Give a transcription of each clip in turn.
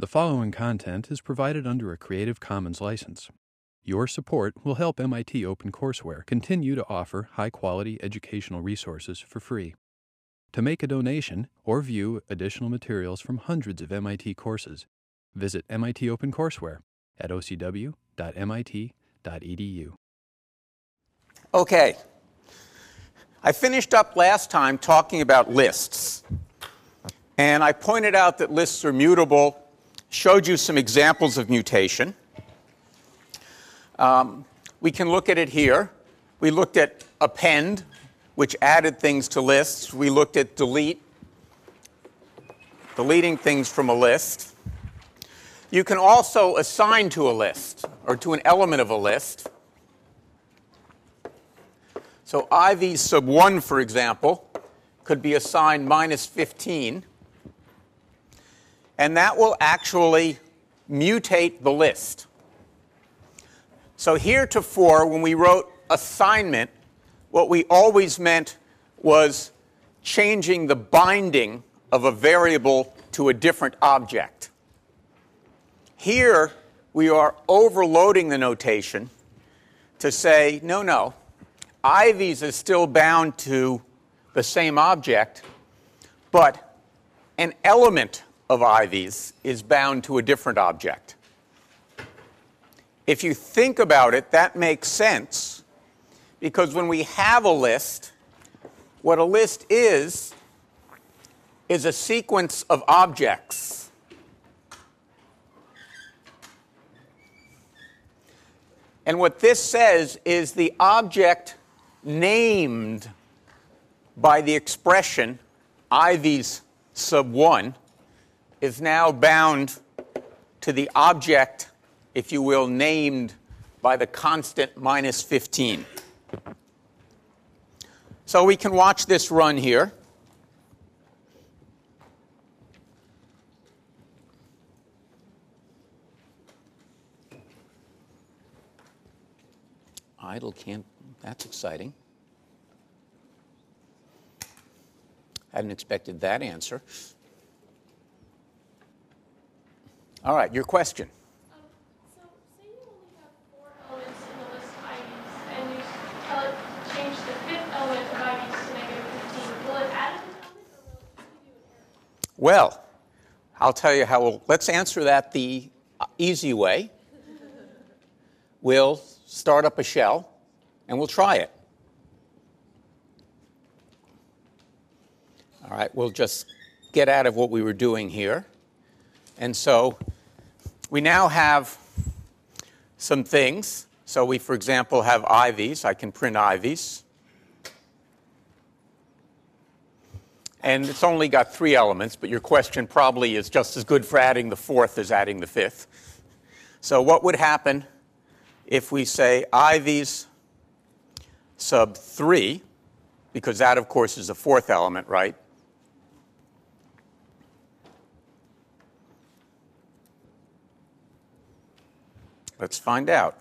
The following content is provided under a Creative Commons license. Your support will help MIT OpenCourseware continue to offer high quality educational resources for free. To make a donation or view additional materials from hundreds of MIT courses, visit MIT OpenCourseware at ocw.mit.edu. Okay. I finished up last time talking about lists. And I pointed out that lists are mutable showed you some examples of mutation. Um, we can look at it here. We looked at append, which added things to lists. We looked at delete, deleting things from a list. You can also assign to a list or to an element of a list. So IV sub 1, for example, could be assigned minus 15 and that will actually mutate the list. So, heretofore, when we wrote assignment, what we always meant was changing the binding of a variable to a different object. Here, we are overloading the notation to say, no, no, Ivy's is still bound to the same object, but an element of IVs is bound to a different object. If you think about it, that makes sense because when we have a list, what a list is, is a sequence of objects. And what this says is the object named by the expression IVs sub 1 is now bound to the object, if you will, named by the constant minus 15. So we can watch this run here. Idle can't, that's exciting. I hadn't expected that answer. All right, your question. Um, so say you only have four elements in the list of IVs, and you change the fifth element of IVs to negative 15. Will it add an element, or will it give you an error? Well, I'll tell you how we'll, let's answer that the uh, easy way. We'll start up a shell and we'll try it. All right, we'll just get out of what we were doing here. And so we now have some things. So we, for example, have IVs. I can print IVs. And it's only got three elements, but your question probably is just as good for adding the fourth as adding the fifth. So what would happen if we say IVs sub 3, because that, of course, is the fourth element, right? Let's find out.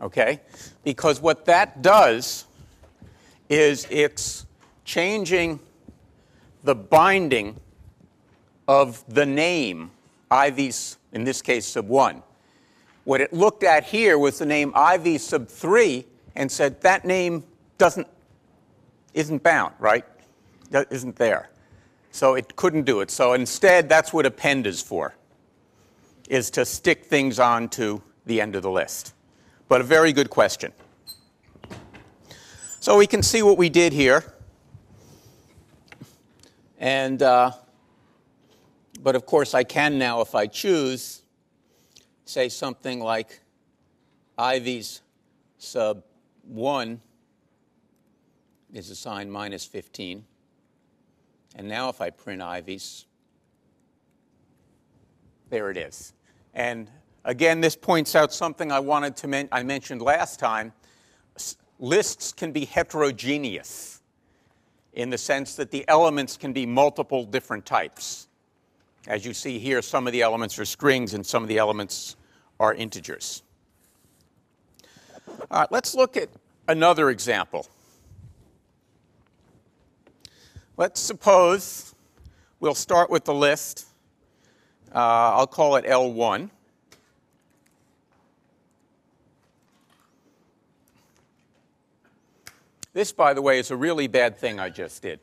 Okay? Because what that does is it's changing the binding of the name, IV, in this case, sub 1. What it looked at here was the name IV sub 3 and said that name doesn't, isn't bound, right? That isn't there. So it couldn't do it. So instead, that's what append is for is to stick things on to the end of the list. But a very good question. So we can see what we did here. And, uh, but of course, I can now, if I choose, say something like IV's sub 1 is assigned minus 15. And now if I print IV's, there it is. And again, this points out something I wanted to men- I mentioned last time. S- lists can be heterogeneous in the sense that the elements can be multiple different types. As you see here, some of the elements are strings and some of the elements are integers. All right, let's look at another example. Let's suppose we'll start with the list. Uh, I'll call it L1. This, by the way, is a really bad thing I just did.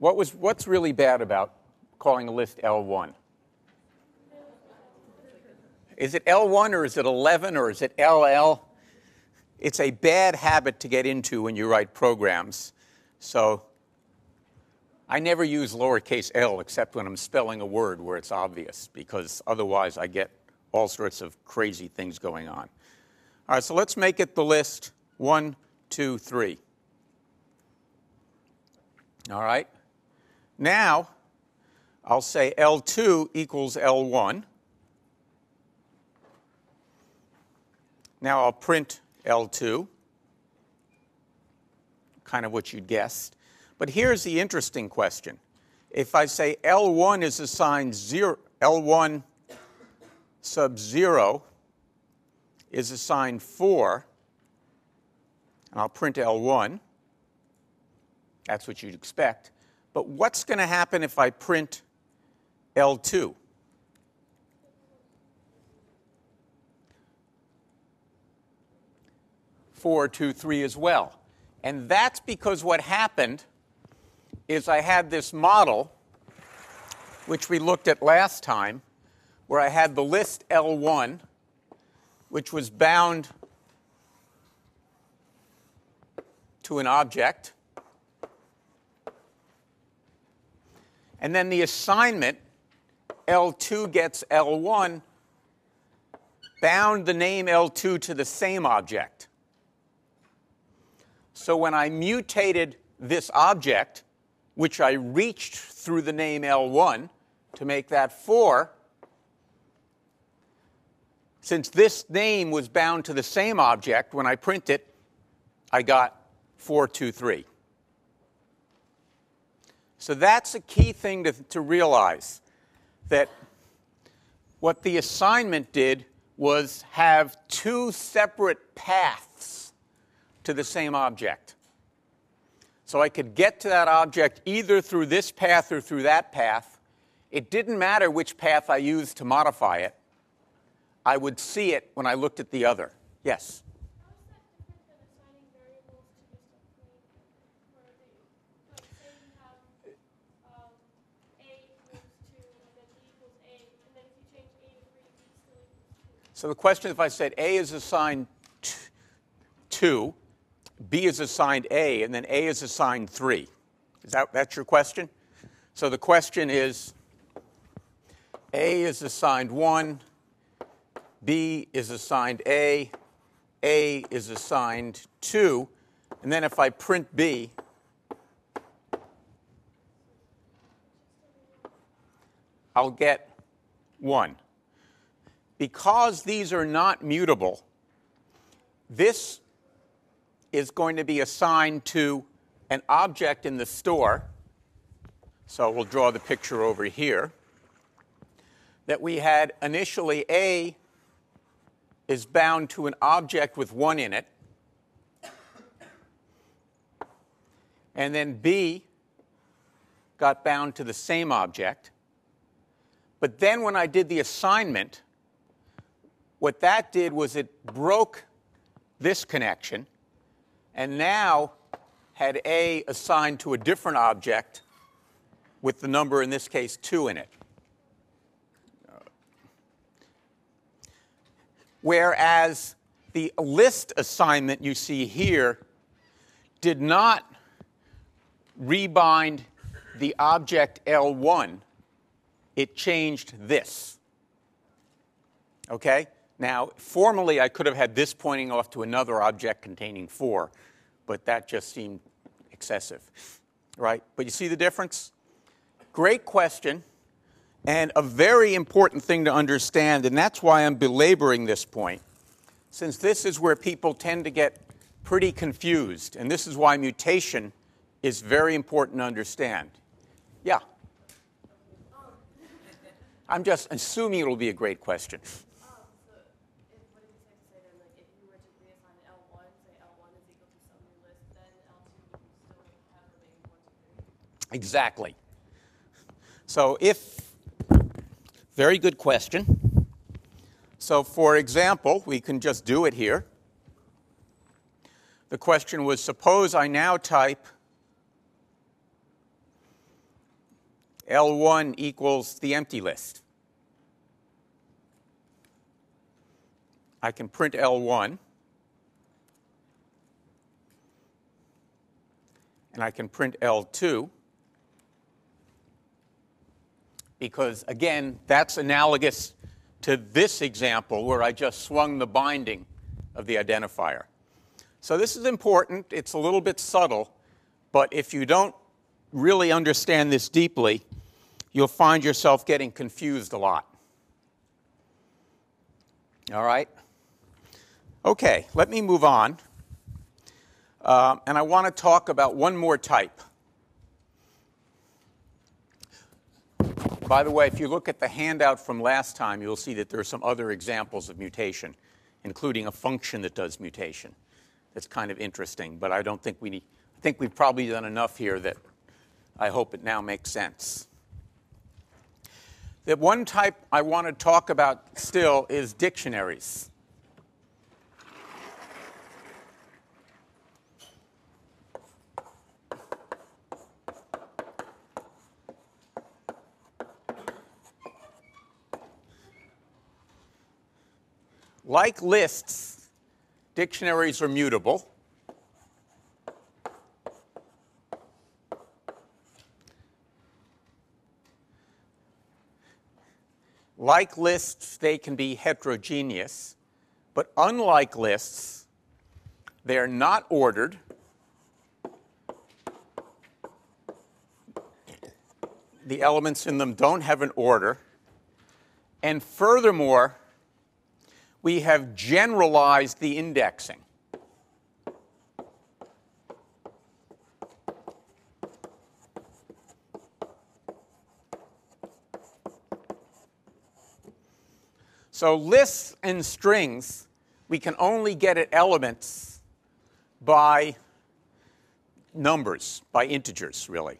What was, what's really bad about calling a list L1? Is it L1 or is it 11 or is it LL? It's a bad habit to get into when you write programs. So I never use lowercase l except when I'm spelling a word where it's obvious, because otherwise I get all sorts of crazy things going on. All right, so let's make it the list one, two, three. All right. Now, I'll say L2 equals L1. Now I'll print L2, kind of what you'd guessed. But here's the interesting question. If I say L1 is assigned 0, L1 sub 0 is assigned 4, and I'll print L1. That's what you'd expect. But what's going to happen if I print L2? Four, two, three as well. And that's because what happened is I had this model, which we looked at last time, where I had the list L1, which was bound to an object. And then the assignment, L2 gets L1, bound the name L2 to the same object. So when I mutated this object, which I reached through the name L1 to make that 4, since this name was bound to the same object, when I print it, I got 423. So that's a key thing to, to realize that what the assignment did was have two separate paths to the same object. So I could get to that object either through this path or through that path. It didn't matter which path I used to modify it. I would see it when I looked at the other. Yes? So the question if I said A is assigned t- 2, B is assigned A, and then A is assigned 3. Is that that's your question? So the question is A is assigned 1, B is assigned A, A is assigned 2, and then if I print B, I'll get 1 because these are not mutable, this is going to be assigned to an object in the store. So we'll draw the picture over here. That we had initially A is bound to an object with 1 in it. And then B got bound to the same object. But then when I did the assignment, what that did was it broke this connection and now had A assigned to a different object with the number, in this case, 2 in it. Whereas the list assignment you see here did not rebind the object L1, it changed this. Okay? Now, formally, I could have had this pointing off to another object containing 4, but that just seemed excessive, right? But you see the difference? Great question, and a very important thing to understand, and that's why I'm belaboring this point, since this is where people tend to get pretty confused, and this is why mutation is very important to understand. Yeah? I'm just assuming it'll be a great question. Exactly. So, if, very good question. So, for example, we can just do it here. The question was suppose I now type L1 equals the empty list. I can print L1. And I can print L2 because, again, that's analogous to this example where I just swung the binding of the identifier. So this is important. It's a little bit subtle, but if you don't really understand this deeply, you'll find yourself getting confused a lot. All right? Okay, let me move on. Uh, and I want to talk about one more type. By the way, if you look at the handout from last time, you'll see that there are some other examples of mutation, including a function that does mutation. That's kind of interesting, but I don't think we need, I think we've probably done enough here that I hope it now makes sense. The one type I want to talk about still is dictionaries. Like lists, dictionaries are mutable. Like lists, they can be heterogeneous, but unlike lists, they are not ordered. The elements in them don't have an order. And furthermore, we have generalized the indexing. So lists and strings, we can only get at elements by numbers, by integers, really.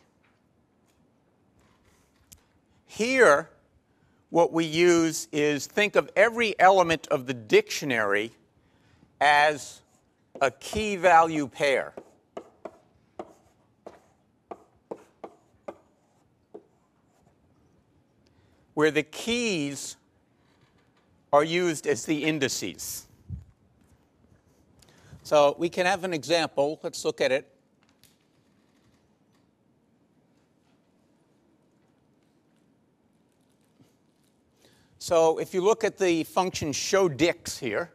Here, what we use is think of every element of the dictionary as a key value pair. Where the keys are used as the indices. So we can have an example. Let's look at it. So if you look at the function show dicts here,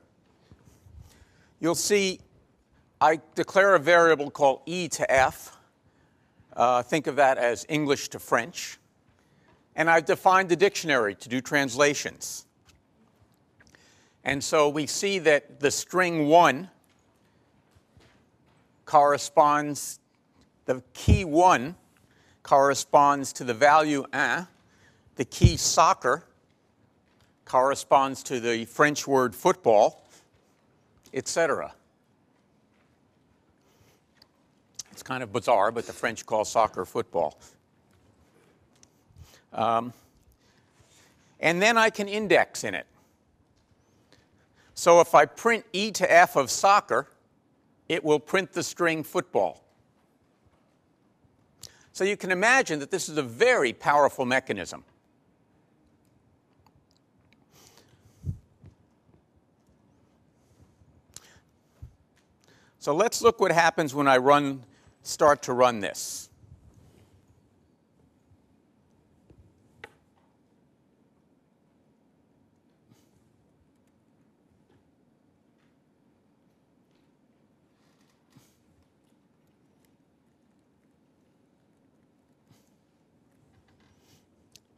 you'll see I declare a variable called e to f. Uh, think of that as English to French. And I've defined the dictionary to do translations. And so we see that the string 1 corresponds, the key 1 corresponds to the value 1. The key soccer corresponds to the French word football, etc. It's kind of bizarre, but the French call soccer football. Um, and then I can index in it. So if I print E to F of soccer, it will print the string football. So you can imagine that this is a very powerful mechanism. So let's look what happens when I run, start to run this.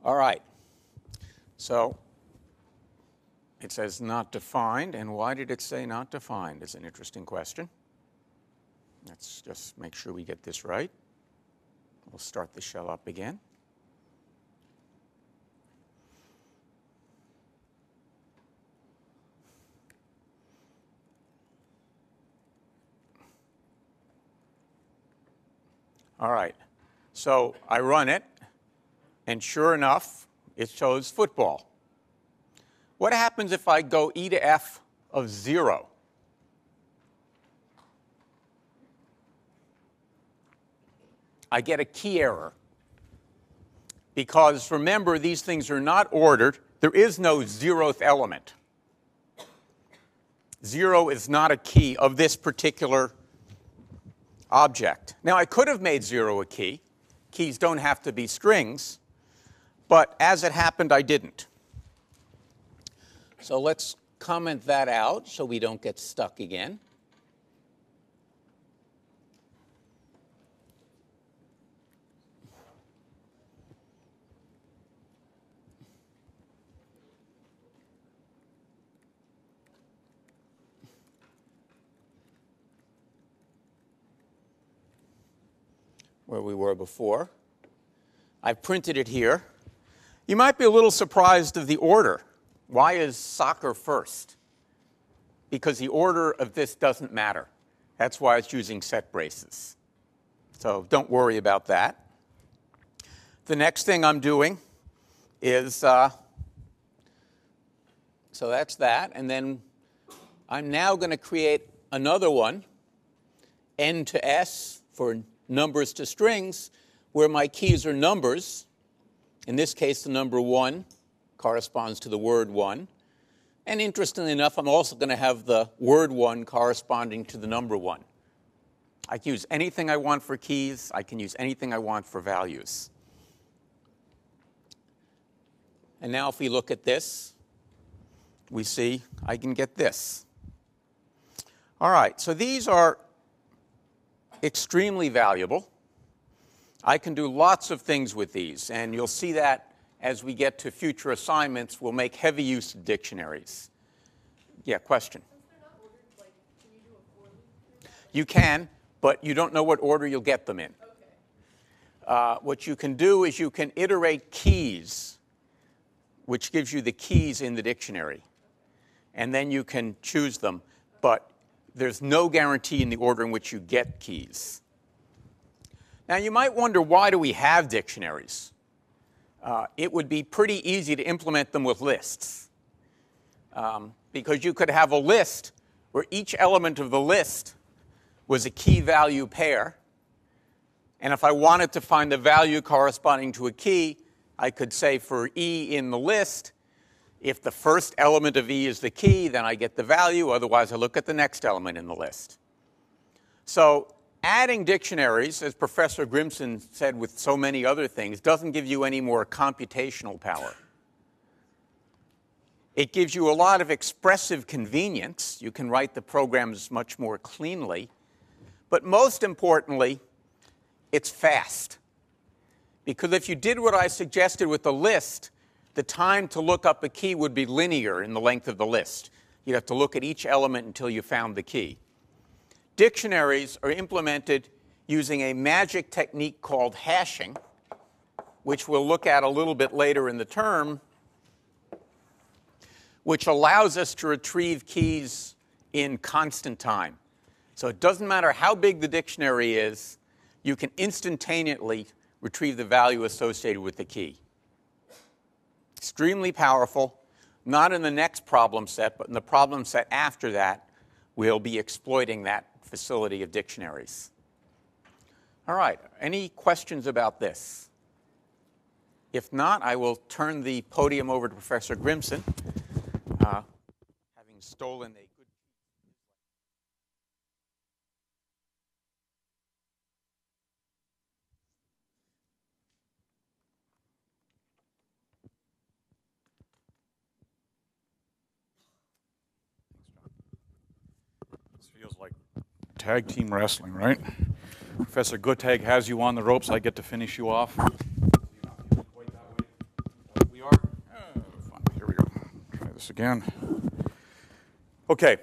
All right. So it says not defined, and why did it say not defined? Is an interesting question. Let's just make sure we get this right. We'll start the shell up again. All right, so I run it, And sure enough, it shows football. What happens if I go e to f of 0? I get a key error. Because remember, these things are not ordered. There is no zeroth element. Zero is not a key of this particular object. Now, I could have made zero a key. Keys don't have to be strings. But as it happened, I didn't. So let's comment that out so we don't get stuck again. Where we were before. I've printed it here. You might be a little surprised of the order. Why is soccer first? Because the order of this doesn't matter. That's why it's using set braces. So don't worry about that. The next thing I'm doing is uh, so that's that. And then I'm now going to create another one, N to S for numbers to strings, where my keys are numbers. In this case, the number 1 corresponds to the word 1. And interestingly enough, I'm also going to have the word 1 corresponding to the number 1. I can use anything I want for keys. I can use anything I want for values. And now if we look at this, we see I can get this. All right, so these are extremely valuable. I can do lots of things with these, and you'll see that as we get to future assignments, we'll make heavy use of dictionaries. Yeah, question? You can, but you don't know what order you'll get them in. Uh, what you can do is you can iterate keys, which gives you the keys in the dictionary. And then you can choose them. But there's no guarantee in the order in which you get keys. Now, you might wonder why do we have dictionaries? Uh, it would be pretty easy to implement them with lists. Um, because you could have a list where each element of the list was a key value pair. And if I wanted to find the value corresponding to a key, I could say for E in the list, if the first element of E is the key, then I get the value. Otherwise, I look at the next element in the list. So adding dictionaries, as Professor Grimson said with so many other things, doesn't give you any more computational power. It gives you a lot of expressive convenience. You can write the programs much more cleanly. But most importantly, it's fast. Because if you did what I suggested with the list, the time to look up a key would be linear in the length of the list. You'd have to look at each element until you found the key. Dictionaries are implemented using a magic technique called hashing, which we'll look at a little bit later in the term, which allows us to retrieve keys in constant time. So it doesn't matter how big the dictionary is, you can instantaneously retrieve the value associated with the key extremely powerful, not in the next problem set, but in the problem set after that, we'll be exploiting that facility of dictionaries. All right, any questions about this? If not, I will turn the podium over to Professor Grimson, uh, having stolen a tag team wrestling, right? Professor Guttag has you on the ropes. I get to finish you off. We are. Here we go. Try this again. Okay.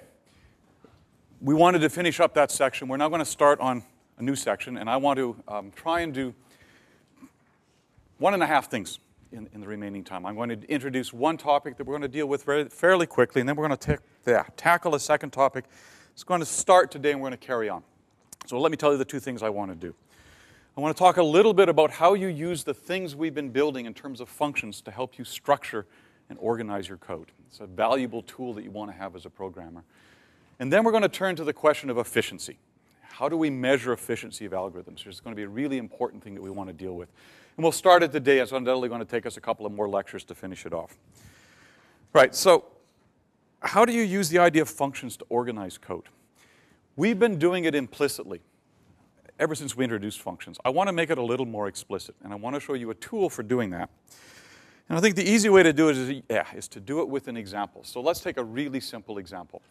We wanted to finish up that section. We're now going to start on a new section, and I want to um, try and do one and a half things in, in, the remaining time. I'm going to introduce one topic that we're going to deal with fairly quickly, and then we're going to yeah, tackle a second topic it's going to start today and we're going to carry on. So let me tell you the two things I want to do. I want to talk a little bit about how you use the things we've been building in terms of functions to help you structure and organize your code. It's a valuable tool that you want to have as a programmer. And then we're going to turn to the question of efficiency. How do we measure efficiency of algorithms? It's going to be a really important thing that we want to deal with. And we'll start it today. It's undoubtedly going to take us a couple of more lectures to finish it off. Right, so how do you use the idea of functions to organize code? We've been doing it implicitly ever since we introduced functions. I want to make it a little more explicit, and I want to show you a tool for doing that. And I think the easy way to do it is, yeah, is to do it with an example. So let's take a really simple example.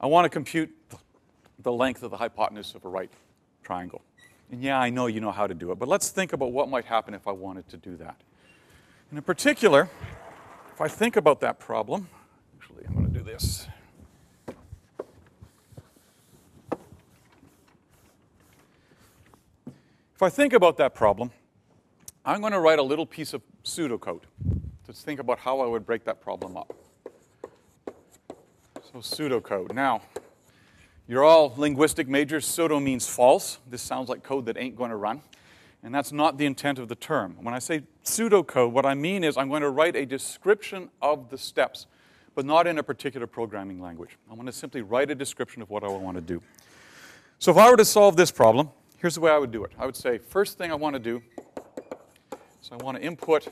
I want to compute the length of the hypotenuse of a right triangle. And yeah, I know you know how to do it, but let's think about what might happen if I wanted to do that. And in particular, if I think about that problem, actually, I'm going to do this. If I think about that problem, I'm going to write a little piece of pseudocode to think about how I would break that problem up. So pseudocode. Now, you're all linguistic majors. Pseudo means false. This sounds like code that ain't going to run. And that's not the intent of the term. When I say pseudocode, what I mean is I'm going to write a description of the steps, but not in a particular programming language. I want to simply write a description of what I want to do. So if I were to solve this problem, here's the way I would do it. I would say, first thing I want to do is I want to input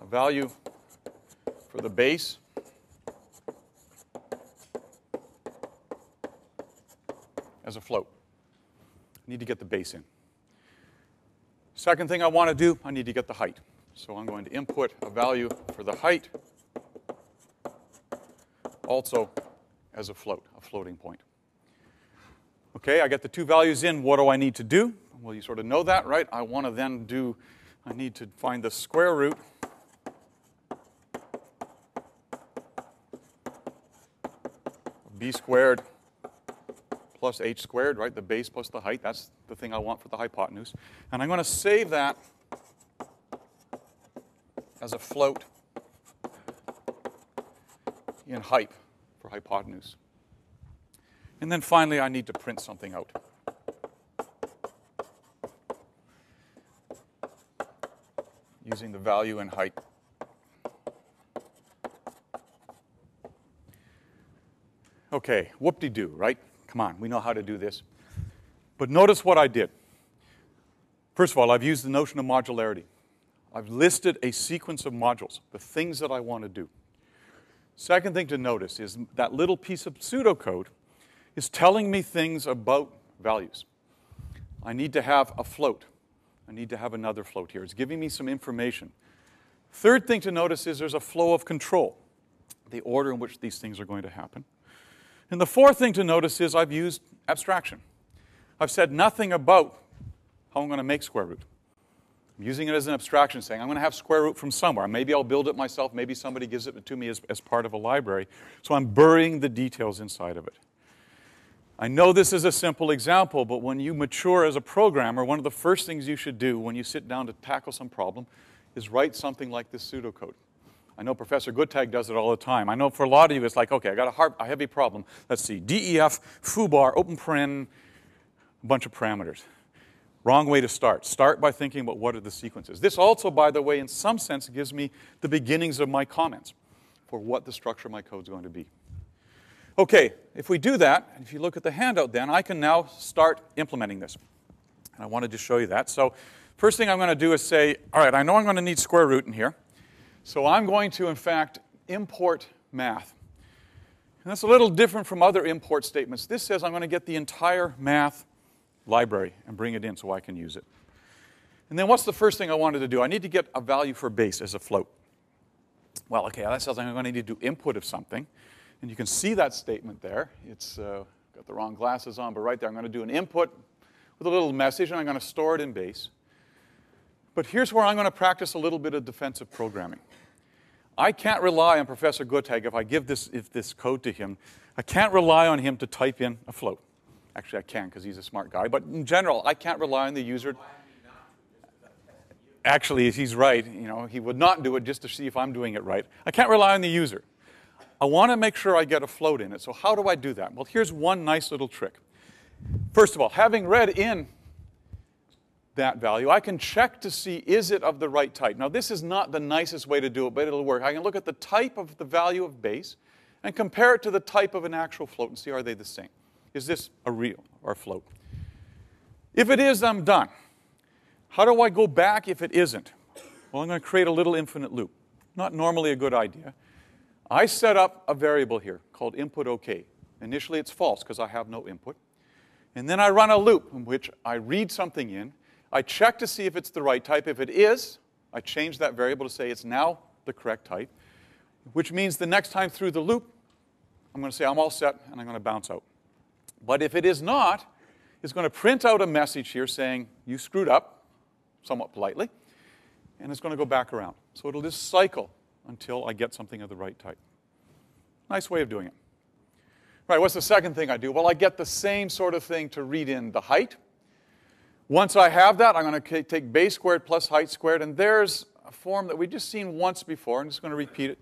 a value for the base as a float. I need to get the base in. Second thing I want to do, I need to get the height. So I'm going to input a value for the height also as a float, a floating point. Okay, I get the two values in. What do I need to do? Well, you sort of know that, right? I want to then do, I need to find the square root b squared plus h squared, right? The base plus the height. That's the thing I want for the hypotenuse. And I'm going to save that as a float in height for hypotenuse. And then finally, I need to print something out. Using the value and height. Okay, whoop-de-doo, right? Come on, we know how to do this. But notice what I did. First of all, I've used the notion of modularity. I've listed a sequence of modules, the things that I want to do. Second thing to notice is that little piece of pseudocode is telling me things about values. I need to have a float. I need to have another float here. It's giving me some information. Third thing to notice is there's a flow of control, the order in which these things are going to happen. And the fourth thing to notice is I've used abstraction. I've said nothing about how I'm going to make square root. I'm using it as an abstraction, saying I'm going to have square root from somewhere. Maybe I'll build it myself. Maybe somebody gives it to me as, as part of a library. So I'm burying the details inside of it. I know this is a simple example, but when you mature as a programmer, one of the first things you should do when you sit down to tackle some problem is write something like this pseudocode. I know Professor Guttag does it all the time. I know for a lot of you, it's like, okay, I got a, hard, a heavy problem. Let's see, DEF, foobar, open paren, a bunch of parameters. Wrong way to start. Start by thinking about what are the sequences. This also, by the way, in some sense, gives me the beginnings of my comments for what the structure of my code is going to be. Okay, if we do that, if you look at the handout then, I can now start implementing this. And I wanted to show you that. So first thing I'm going to do is say, all right, I know I'm going to need square root in here. So I'm going to, in fact, import math. And that's a little different from other import statements. This says I'm going to get the entire math library and bring it in so I can use it. And then what's the first thing I wanted to do? I need to get a value for base as a float. Well, okay, that says I'm going to need to do input of something. And you can see that statement there. It's uh, got the wrong glasses on, but right there, I'm going to do an input with a little message, and I'm going to store it in base. But here's where I'm going to practice a little bit of defensive programming. I can't rely on Professor Guttag if I give this, if this code to him. I can't rely on him to type in a float. Actually, I can because he's a smart guy. But in general, I can't rely on the user. Actually, he's right. You know, he would not do it just to see if I'm doing it right. I can't rely on the user. I want to make sure I get a float in it. So how do I do that? Well, here's one nice little trick. First of all, having read in that value. I can check to see is it of the right type. Now, this is not the nicest way to do it, but it'll work. I can look at the type of the value of base and compare it to the type of an actual float and see are they the same. Is this a real or a float? If it is, I'm done. How do I go back if it isn't? Well, I'm going to create a little infinite loop. Not normally a good idea. I set up a variable here called input OK. Initially, it's false because I have no input. And then I run a loop in which I read something in. I check to see if it's the right type. If it is, I change that variable to say it's now the correct type, which means the next time through the loop, I'm going to say I'm all set and I'm going to bounce out. But if it is not, it's going to print out a message here saying you screwed up, somewhat politely, and it's going to go back around. So it'll just cycle until I get something of the right type. Nice way of doing it. Right, what's the second thing I do? Well, I get the same sort of thing to read in the height. Once I have that, I'm going to take base squared plus height squared, and there's a form that we've just seen once before. I'm just going to repeat it.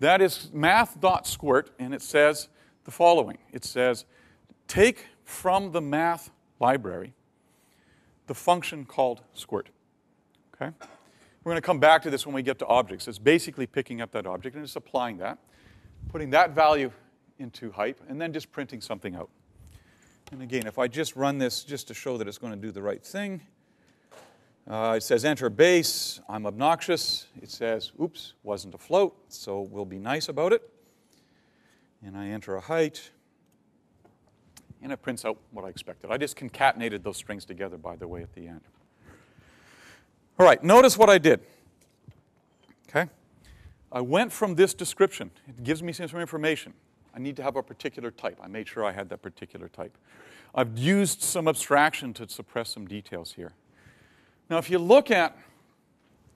That is math.squirt, and it says the following. It says, take from the math library the function called squirt. Okay? We're going to come back to this when we get to objects. It's basically picking up that object and just applying that, putting that value into height, and then just printing something out. And again, if I just run this just to show that it's going to do the right thing, uh, it says enter base. I'm obnoxious. It says, oops, wasn't a float, so we'll be nice about it. And I enter a height, and it prints out what I expected. I just concatenated those strings together, by the way, at the end. All right, notice what I did. Okay? I went from this description. It gives me some information. I need to have a particular type. I made sure I had that particular type. I've used some abstraction to suppress some details here. Now, if you look at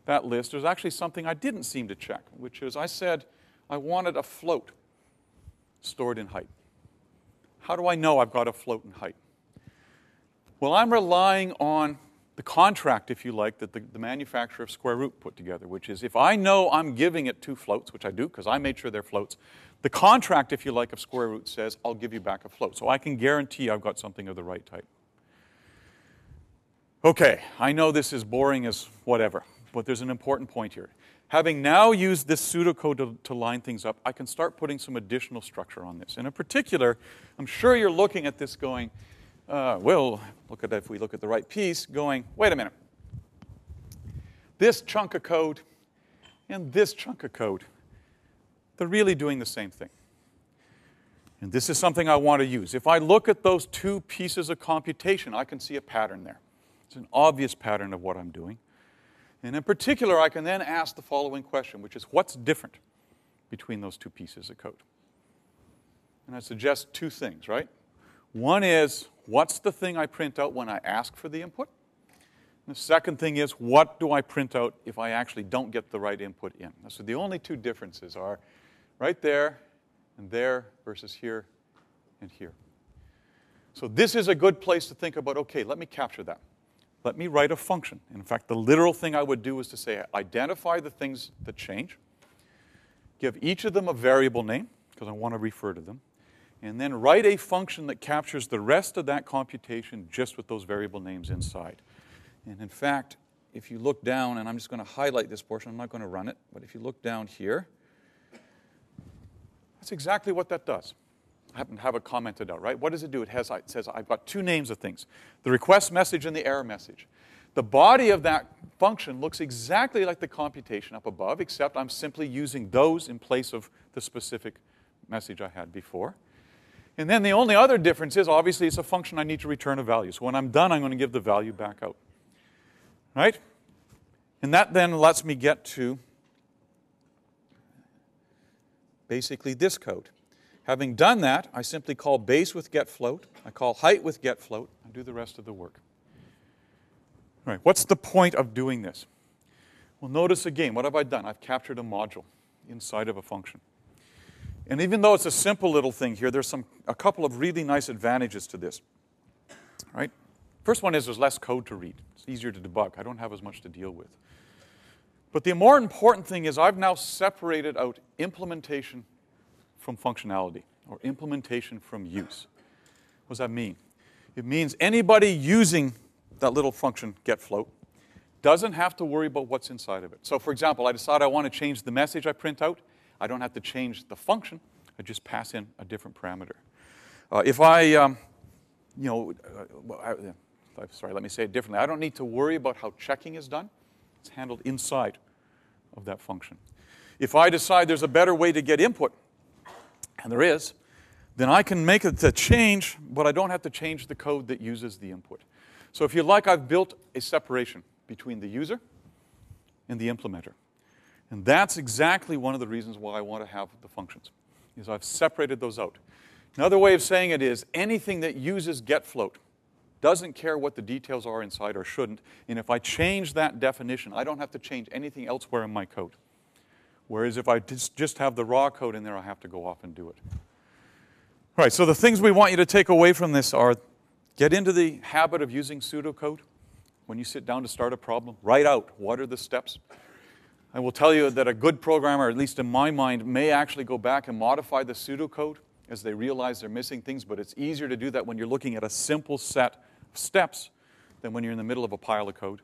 that list, there's actually something I didn't seem to check, which is I said I wanted a float stored in height. How do I know I've got a float in height? Well, I'm relying on the contract, if you like, that the, the, manufacturer of Square Root put together, which is if I know I'm giving it two floats, which I do because I made sure they're floats, the contract, if you like, of Square Root says I'll give you back a float. So I can guarantee I've got something of the right type. Okay, I know this is boring as whatever, but there's an important point here. Having now used this pseudocode to, to line things up, I can start putting some additional structure on this. And in particular, I'm sure you're looking at this going, uh, well, look at if we look at the right piece, going, wait a minute. This chunk of code and this chunk of code, they're really doing the same thing. And this is something I want to use. If I look at those two pieces of computation, I can see a pattern there. It's an obvious pattern of what I'm doing. And in particular, I can then ask the following question, which is what's different between those two pieces of code? And I suggest two things, right? One is what's the thing I print out when I ask for the input? And the second thing is what do I print out if I actually don't get the right input in? So the only two differences are right there and there versus here and here. So this is a good place to think about okay, let me capture that. Let me write a function. In fact, the literal thing I would do is to say identify the things that change, give each of them a variable name, because I want to refer to them, and then write a function that captures the rest of that computation just with those variable names inside. And in fact, if you look down, and I'm just going to highlight this portion, I'm not going to run it, but if you look down here, that's exactly what that does. I happen to have it commented out, right? What does it do? It, has, it says, I've got two names of things the request message and the error message. The body of that function looks exactly like the computation up above, except I'm simply using those in place of the specific message I had before. And then the only other difference is obviously it's a function I need to return a value. So when I'm done, I'm going to give the value back out. Right? And that then lets me get to basically this code. Having done that, I simply call base with get float, I call height with get float, and do the rest of the work. All right, what's the point of doing this? Well, notice again, what have I done? I've captured a module inside of a function. And even though it's a simple little thing here, there's some, a couple of really nice advantages to this. Right? First one is there's less code to read. It's easier to debug. I don't have as much to deal with. But the more important thing is I've now separated out implementation from functionality or implementation from use. What does that mean? It means anybody using that little function get float, doesn't have to worry about what's inside of it. So, for example, I decide I want to change the message I print out. I don't have to change the function. I just pass in a different parameter. Uh, if I, um, you know, uh, I, sorry, let me say it differently. I don't need to worry about how checking is done. It's handled inside of that function. If I decide there's a better way to get input, and there is, then I can make it a change, but I don't have to change the code that uses the input. So if you like, I've built a separation between the user and the implementer. And that's exactly one of the reasons why I want to have the functions, is I've separated those out. Another way of saying it is anything that uses getFloat doesn't care what the details are inside or shouldn't. And if I change that definition, I don't have to change anything elsewhere in my code. Whereas if I just have the raw code in there, I have to go off and do it. All right, so the things we want you to take away from this are get into the habit of using pseudocode. When you sit down to start a problem, write out what are the steps. I will tell you that a good programmer, at least in my mind, may actually go back and modify the pseudocode as they realize they're missing things, but it's easier to do that when you're looking at a simple set of steps than when you're in the middle of a pile of code.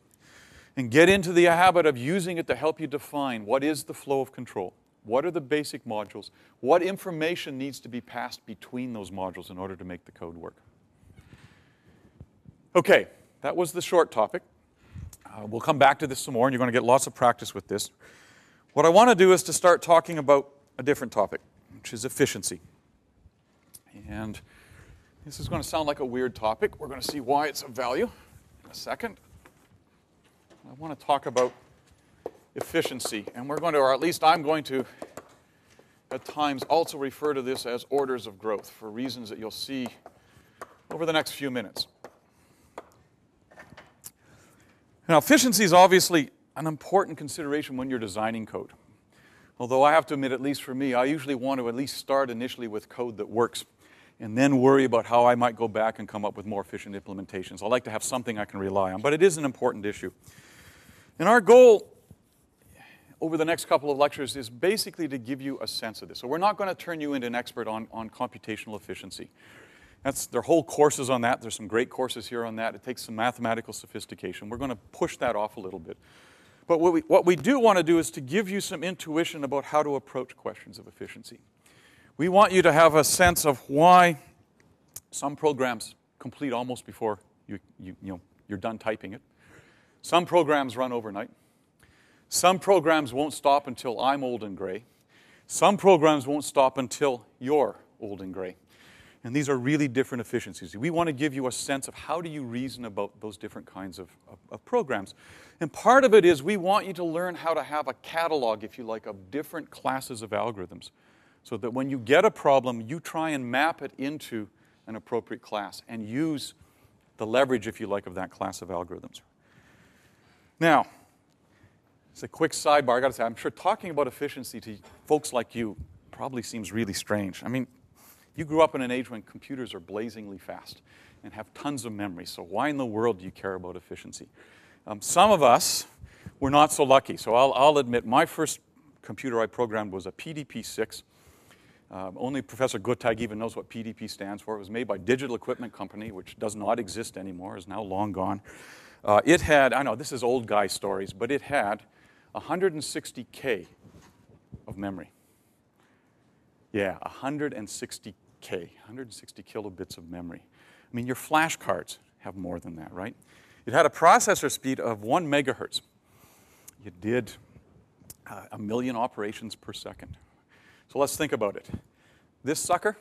And get into the habit of using it to help you define what is the flow of control. What are the basic modules? What information needs to be passed between those modules in order to make the code work? Okay, that was the short topic. Uh, we'll come back to this some more, and you're going to get lots of practice with this. What I want to do is to start talking about a different topic, which is efficiency. And this is going to sound like a weird topic. We're going to see why it's of value in a second. I want to talk about efficiency, and we're going to, or at least I'm going to, at times also refer to this as orders of growth for reasons that you'll see over the next few minutes. Now, efficiency is obviously an important consideration when you're designing code. Although I have to admit, at least for me, I usually want to at least start initially with code that works and then worry about how I might go back and come up with more efficient implementations. I like to have something I can rely on, but it is an important issue. And our goal over the next couple of lectures is basically to give you a sense of this. So we're not going to turn you into an expert on, on computational efficiency. That's, there are whole courses on that. There's some great courses here on that. It takes some mathematical sophistication. We're going to push that off a little bit. But what we, what we do want to do is to give you some intuition about how to approach questions of efficiency. We want you to have a sense of why some programs complete almost before you, you, you know, you're done typing it. Some programs run overnight. Some programs won't stop until I'm old and gray. Some programs won't stop until you're old and gray. And these are really different efficiencies. We want to give you a sense of how do you reason about those different kinds of, of, of, programs. And part of it is we want you to learn how to have a catalog, if you like, of different classes of algorithms. So that when you get a problem, you try and map it into an appropriate class and use the leverage, if you like, of that class of algorithms. Now, it's a quick sidebar. I got to say, I'm sure talking about efficiency to folks like you probably seems really strange. I mean, you grew up in an age when computers are blazingly fast and have tons of memory, so why in the world do you care about efficiency? Um, some of us were not so lucky, so I'll, I'll, admit my first computer I programmed was a PDP 6. Um, only Professor Guttag even knows what PDP stands for. It was made by Digital Equipment Company, which does not exist anymore, is now long gone. Uh, it had, I know this is old guy stories, but it had 160K of memory. Yeah, 160K, 160 kilobits of memory. I mean, your flash cards have more than that, right? It had a processor speed of one megahertz. It did uh, a million operations per second. So let's think about it. This sucker,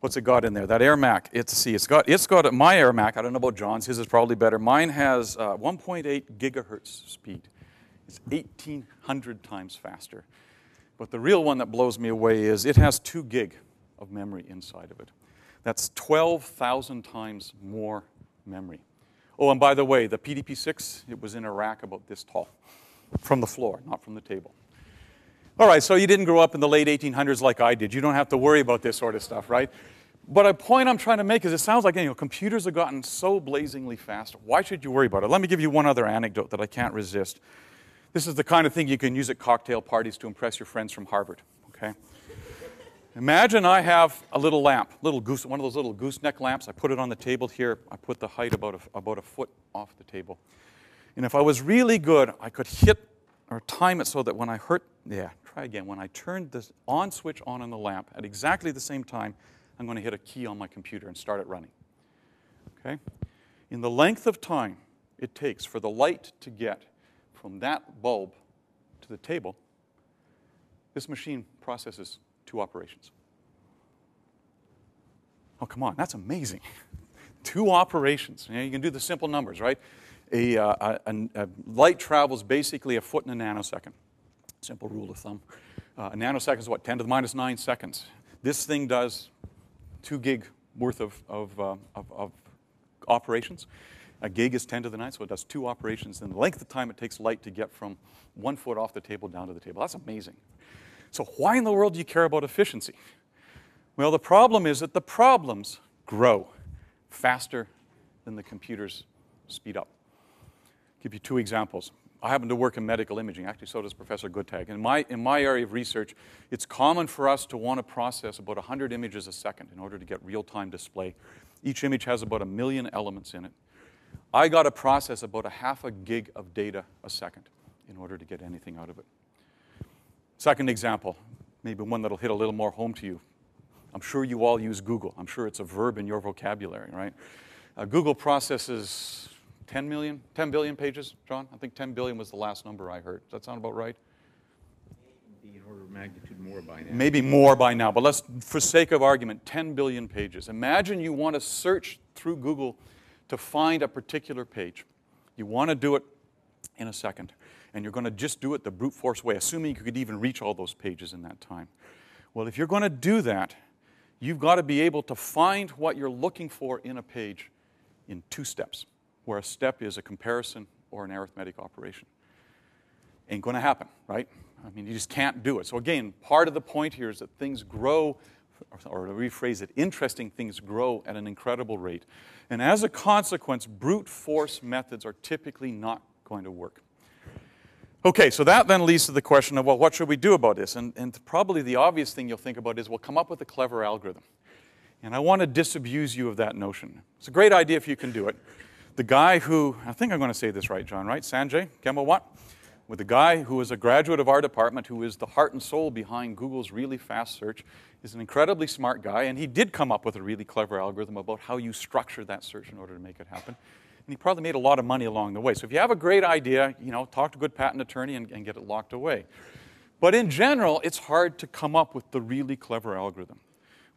what's it got in there? That Air Mac. It's see, it's got it's got my Air Mac. I don't know about John's. His is probably better. Mine has uh, 1.8 gigahertz speed. It's 1,800 times faster. But the real one that blows me away is it has two gig of memory inside of it. That's 12,000 times more memory. Oh, and by the way, the PDP-6, it was in a rack about this tall from the floor, not from the table. All right, so you didn't grow up in the late 1800s like I did. You don't have to worry about this sort of stuff, right? But a point I'm trying to make is it sounds like you know, computers have gotten so blazingly fast. Why should you worry about it? Let me give you one other anecdote that I can't resist. This is the kind of thing you can use at cocktail parties to impress your friends from Harvard, okay? Imagine I have a little lamp, little goose, one of those little gooseneck lamps. I put it on the table here. I put the height about a, about a foot off the table. And if I was really good, I could hit or time it so that when I hurt, yeah, try again. When I turned the on switch on in the lamp at exactly the same time, I'm going to hit a key on my computer and start it running. Okay? In the length of time it takes for the light to get from that bulb to the table, this machine processes two operations. Oh, come on, that's amazing. two operations. You, know, you, can do the simple numbers, right? A, uh, a, a, light travels basically a foot in a nanosecond. Simple rule of thumb. Uh, a nanosecond is what, 10 to the minus 9 seconds. This thing does 2 gig worth of, of, uh, of, of operations. A gig is 10 to the 9, so it does two operations in the length of time it takes light to get from one foot off the table down to the table. That's amazing. So, why in the world do you care about efficiency? Well, the problem is that the problems grow faster than the computers speed up. I'll give you two examples. I happen to work in medical imaging. Actually, so does Professor Guttag. In my, in my area of research, it's common for us to want to process about 100 images a second in order to get real time display. Each image has about a million elements in it. I got to process about a half a gig of data a second in order to get anything out of it. Second example, maybe one that'll hit a little more home to you. I'm sure you all use Google. I'm sure it's a verb in your vocabulary, right? Uh, Google processes 10 million, 10 billion pages, John? I think 10 billion was the last number I heard. Does that sound about right? Maybe in order of magnitude more by now. Maybe more by now, but let's, for sake of argument, 10 billion pages. Imagine you want to search through Google to find a particular page. You want to do it in a second and you're going to just do it the brute force way, assuming you could even reach all those pages in that time. Well, if you're going to do that, you've got to be able to find what you're looking for in a page in two steps, where a step is a comparison or an arithmetic operation. Ain't going to happen, right? I mean, you just can't do it. So, again, part of the point here is that things grow, or to rephrase it, interesting things grow at an incredible rate. And as a consequence, brute force methods are typically not going to work. Okay, so that then leads to the question of, well, what should we do about this? And, and probably the obvious thing you'll think about is, well, come up with a clever algorithm. And I want to disabuse you of that notion. It's a great idea if you can do it. The guy who, I think I'm going to say this right, John, right? Sanjay Ghemawat? With the guy who is a graduate of our department, who is the heart and soul behind Google's really fast search, is an incredibly smart guy, and he did come up with a really clever algorithm about how you structure that search in order to make it happen and he probably made a lot of money along the way. So if you have a great idea, you know, talk to a good patent attorney and, and get it locked away. But in general, it's hard to come up with the really clever algorithm.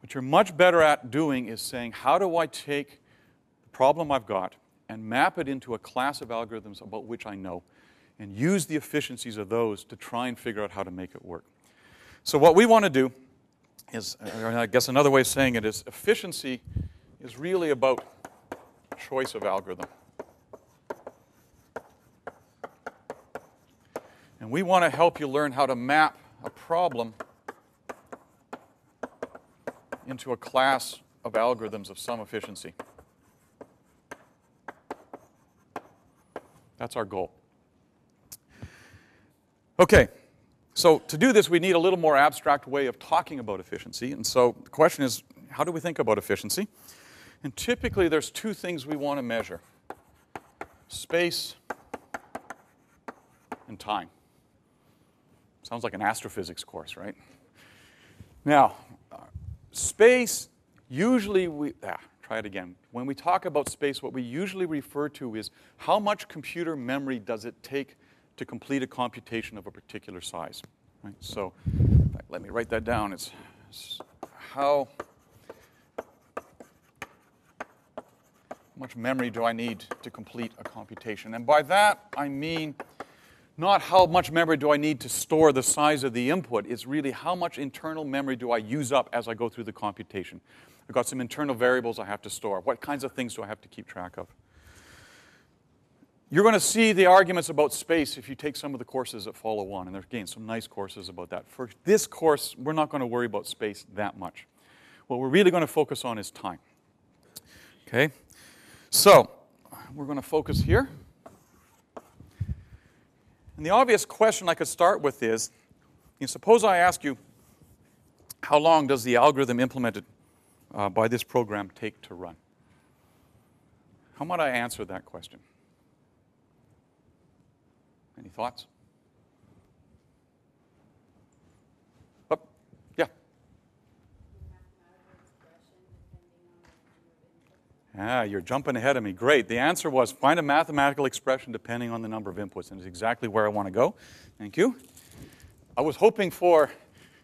What you're much better at doing is saying, how do I take the problem I've got and map it into a class of algorithms about which I know, and use the efficiencies of those to try and figure out how to make it work. So, what we want to do is, uh, I guess another way of saying it is, efficiency is really about choice of algorithm. And we want to help you learn how to map a problem into a class of algorithms of some efficiency. That's our goal. Okay, so to do this, we need a little more abstract way of talking about efficiency. And so the question is how do we think about efficiency? And typically, there's two things we want to measure space and time. Sounds like an astrophysics course, right? Now, space, usually we, ah, try it again. When we talk about space, what we usually refer to is how much computer memory does it take to complete a computation of a particular size. Right? So, fact, let me write that down. It's, it's how much memory do I need to complete a computation? And by that, I mean not how much memory do I need to store the size of the input, it's really how much internal memory do I use up as I go through the computation. I've got some internal variables I have to store. What kinds of things do I have to keep track of? You're going to see the arguments about space if you take some of the courses that follow on. And there's, again, some nice courses about that. For this course, we're not going to worry about space that much. What we're really going to focus on is time. Okay? So, we're going to focus here. And the obvious question I could start with is you know, suppose I ask you, how long does the algorithm implemented uh, by this program take to run? How might I answer that question? Any thoughts? Yeah. Ah, you're jumping ahead of me. Great. The answer was find a mathematical expression depending on the number of inputs, and it's exactly where I want to go. Thank you. I was hoping for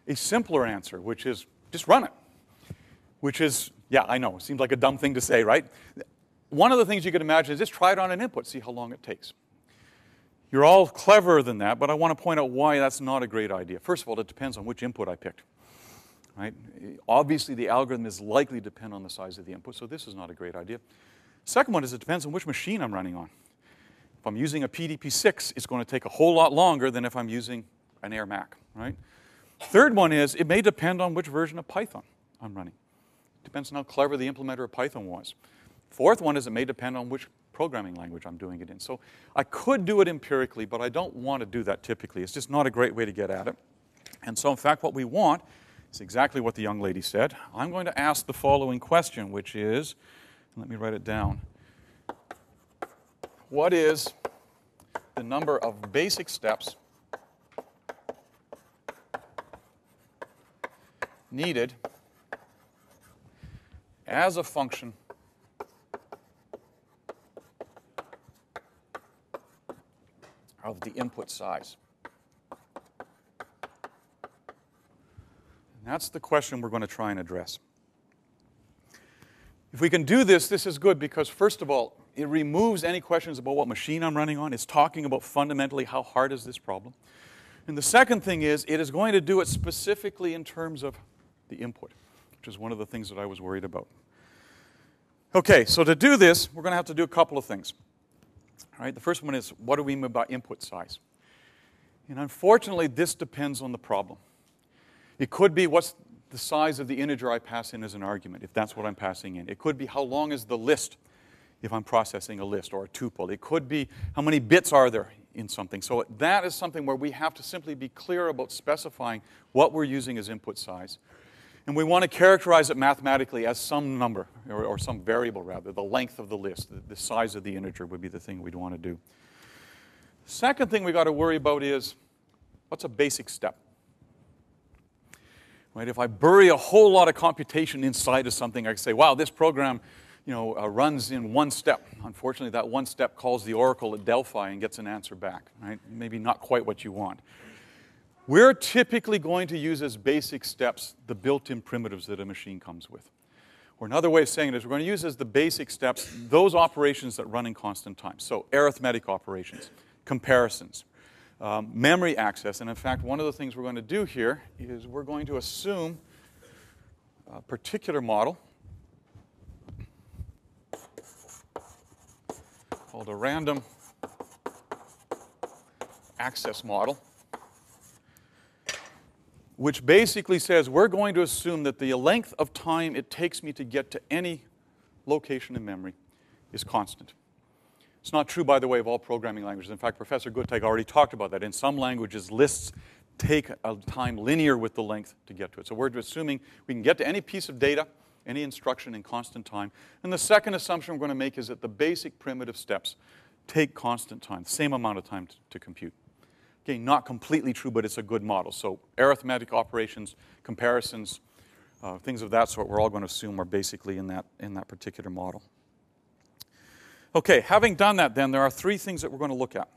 a simpler answer, which is just run it. Which is, yeah, I know, seems like a dumb thing to say, right? One of the things you could imagine is just try it on an input, see how long it takes. You're all cleverer than that, but I want to point out why that's not a great idea. First of all, it depends on which input I picked. Right? Obviously, the algorithm is likely to depend on the size of the input, so this is not a great idea. Second one is it depends on which machine I'm running on. If I'm using a PDP-6, it's going to take a whole lot longer than if I'm using an Air Mac, right? Third one is it may depend on which version of Python I'm running. Depends on how clever the implementer of Python was. Fourth one is it may depend on which programming language I'm doing it in. So I could do it empirically, but I don't want to do that typically. It's just not a great way to get at it. And so, in fact, what we want is exactly what the young lady said. I'm going to ask the following question, which is let me write it down. What is the number of basic steps needed as a function of the input size. And that's the question we're going to try and address. If we can do this, this is good because, first of all, it removes any questions about what machine I'm running on. It's talking about fundamentally how hard is this problem. And the second thing is, it is going to do it specifically in terms of the input, which is one of the things that I was worried about. Okay, so to do this, we're going to have to do a couple of things. All right, the first one is what do we mean by input size? And unfortunately, this depends on the problem. It could be what's the size of the integer I pass in as an argument, if that's what I'm passing in. It could be how long is the list if I'm processing a list or a tuple. It could be how many bits are there in something. So that is something where we have to simply be clear about specifying what we're using as input size. And we want to characterize it mathematically as some number, or, or some variable rather, the length of the list, the, the size of the integer would be the thing we'd want to do. Second thing we got to worry about is what's a basic step? Right? If I bury a whole lot of computation inside of something, I can say, wow, this program you know, uh, runs in one step. Unfortunately, that one step calls the oracle at Delphi and gets an answer back. Right? Maybe not quite what you want. We're typically going to use as basic steps the built-in primitives that a machine comes with. Or another way of saying it is we're going to use as the basic steps those operations that run in constant time. So arithmetic operations, comparisons, um, memory access. And in fact, one of the things we're going to do here is we're going to assume a particular model called a random access model which basically says we're going to assume that the length of time it takes me to get to any location in memory is constant. It's not true, by the way, of all programming languages. In fact, Professor Guttag already talked about that. In some languages, lists take a time linear with the length to get to it. So we're assuming we can get to any piece of data, any instruction in constant time. And the second assumption we're going to make is that the basic primitive steps take constant time, the same amount of time to, to compute. Again, not completely true, but it's a good model. So arithmetic operations, comparisons, uh, things of that sort, we're all going to assume are basically in that, in that particular model. Okay, having done that, then, there are three things that we're going to look at.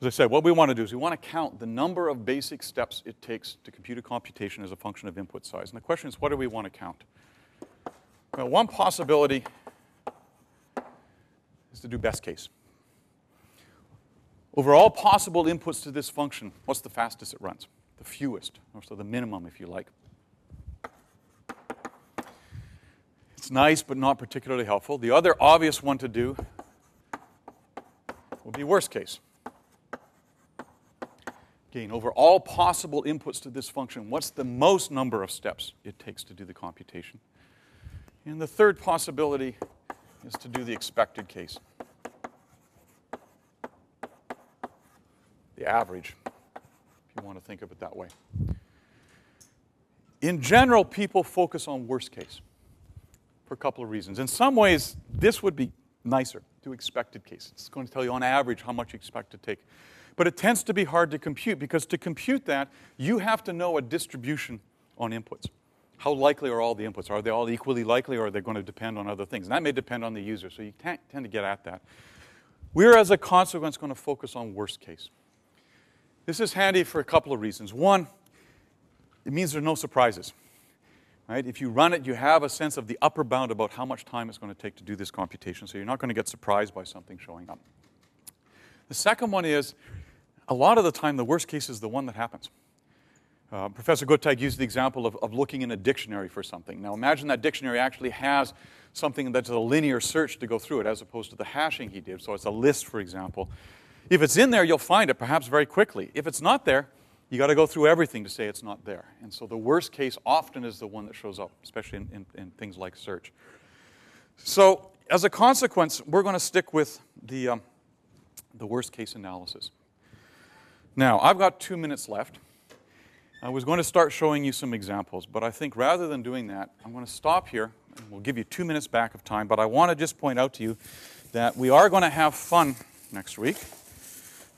As I said, what we want to do is we want to count the number of basic steps it takes to compute a computation as a function of input size. And the question is, what do we want to count? Well, one possibility is to do best case. Over all possible inputs to this function, what's the fastest it runs? The fewest, or so the minimum, if you like. It's nice, but not particularly helpful. The other obvious one to do would be worst case. Again, over all possible inputs to this function, what's the most number of steps it takes to do the computation? And the third possibility is to do the expected case. The average, if you want to think of it that way. in general, people focus on worst case for a couple of reasons. In some ways, this would be nicer to expected case. It's going to tell you on average how much you expect to take. But it tends to be hard to compute because to compute that, you have to know a distribution on inputs. How likely are all the inputs? Are they all equally likely or are they going to depend on other things? And that may depend on the user, so you tend to get at that. We're, as a consequence, going to focus on worst case. This is handy for a couple of reasons. One, it means there are no surprises. Right? If you run it, you have a sense of the upper bound about how much time it's going to take to do this computation, so you're not going to get surprised by something showing up. The second one is a lot of the time, the worst case is the one that happens. Uh, Professor Guttag used the example of, of looking in a dictionary for something. Now, imagine that dictionary actually has something that's a linear search to go through it as opposed to the hashing he did. So it's a list, for example. If it's in there, you'll find it perhaps very quickly. If it's not there, you got to go through everything to say it's not there. And so the worst case often is the one that shows up, especially in, in, in things like search. So, as a consequence, we're going to stick with the, um, the worst case analysis. Now, I've got two minutes left. I was going to start showing you some examples, but I think rather than doing that, I'm going to stop here and we'll give you two minutes back of time. But I want to just point out to you that we are going to have fun next week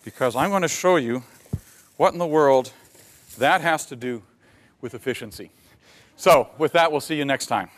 because I'm going to show you what in the world that has to do with efficiency. So, with that, we'll see you next time.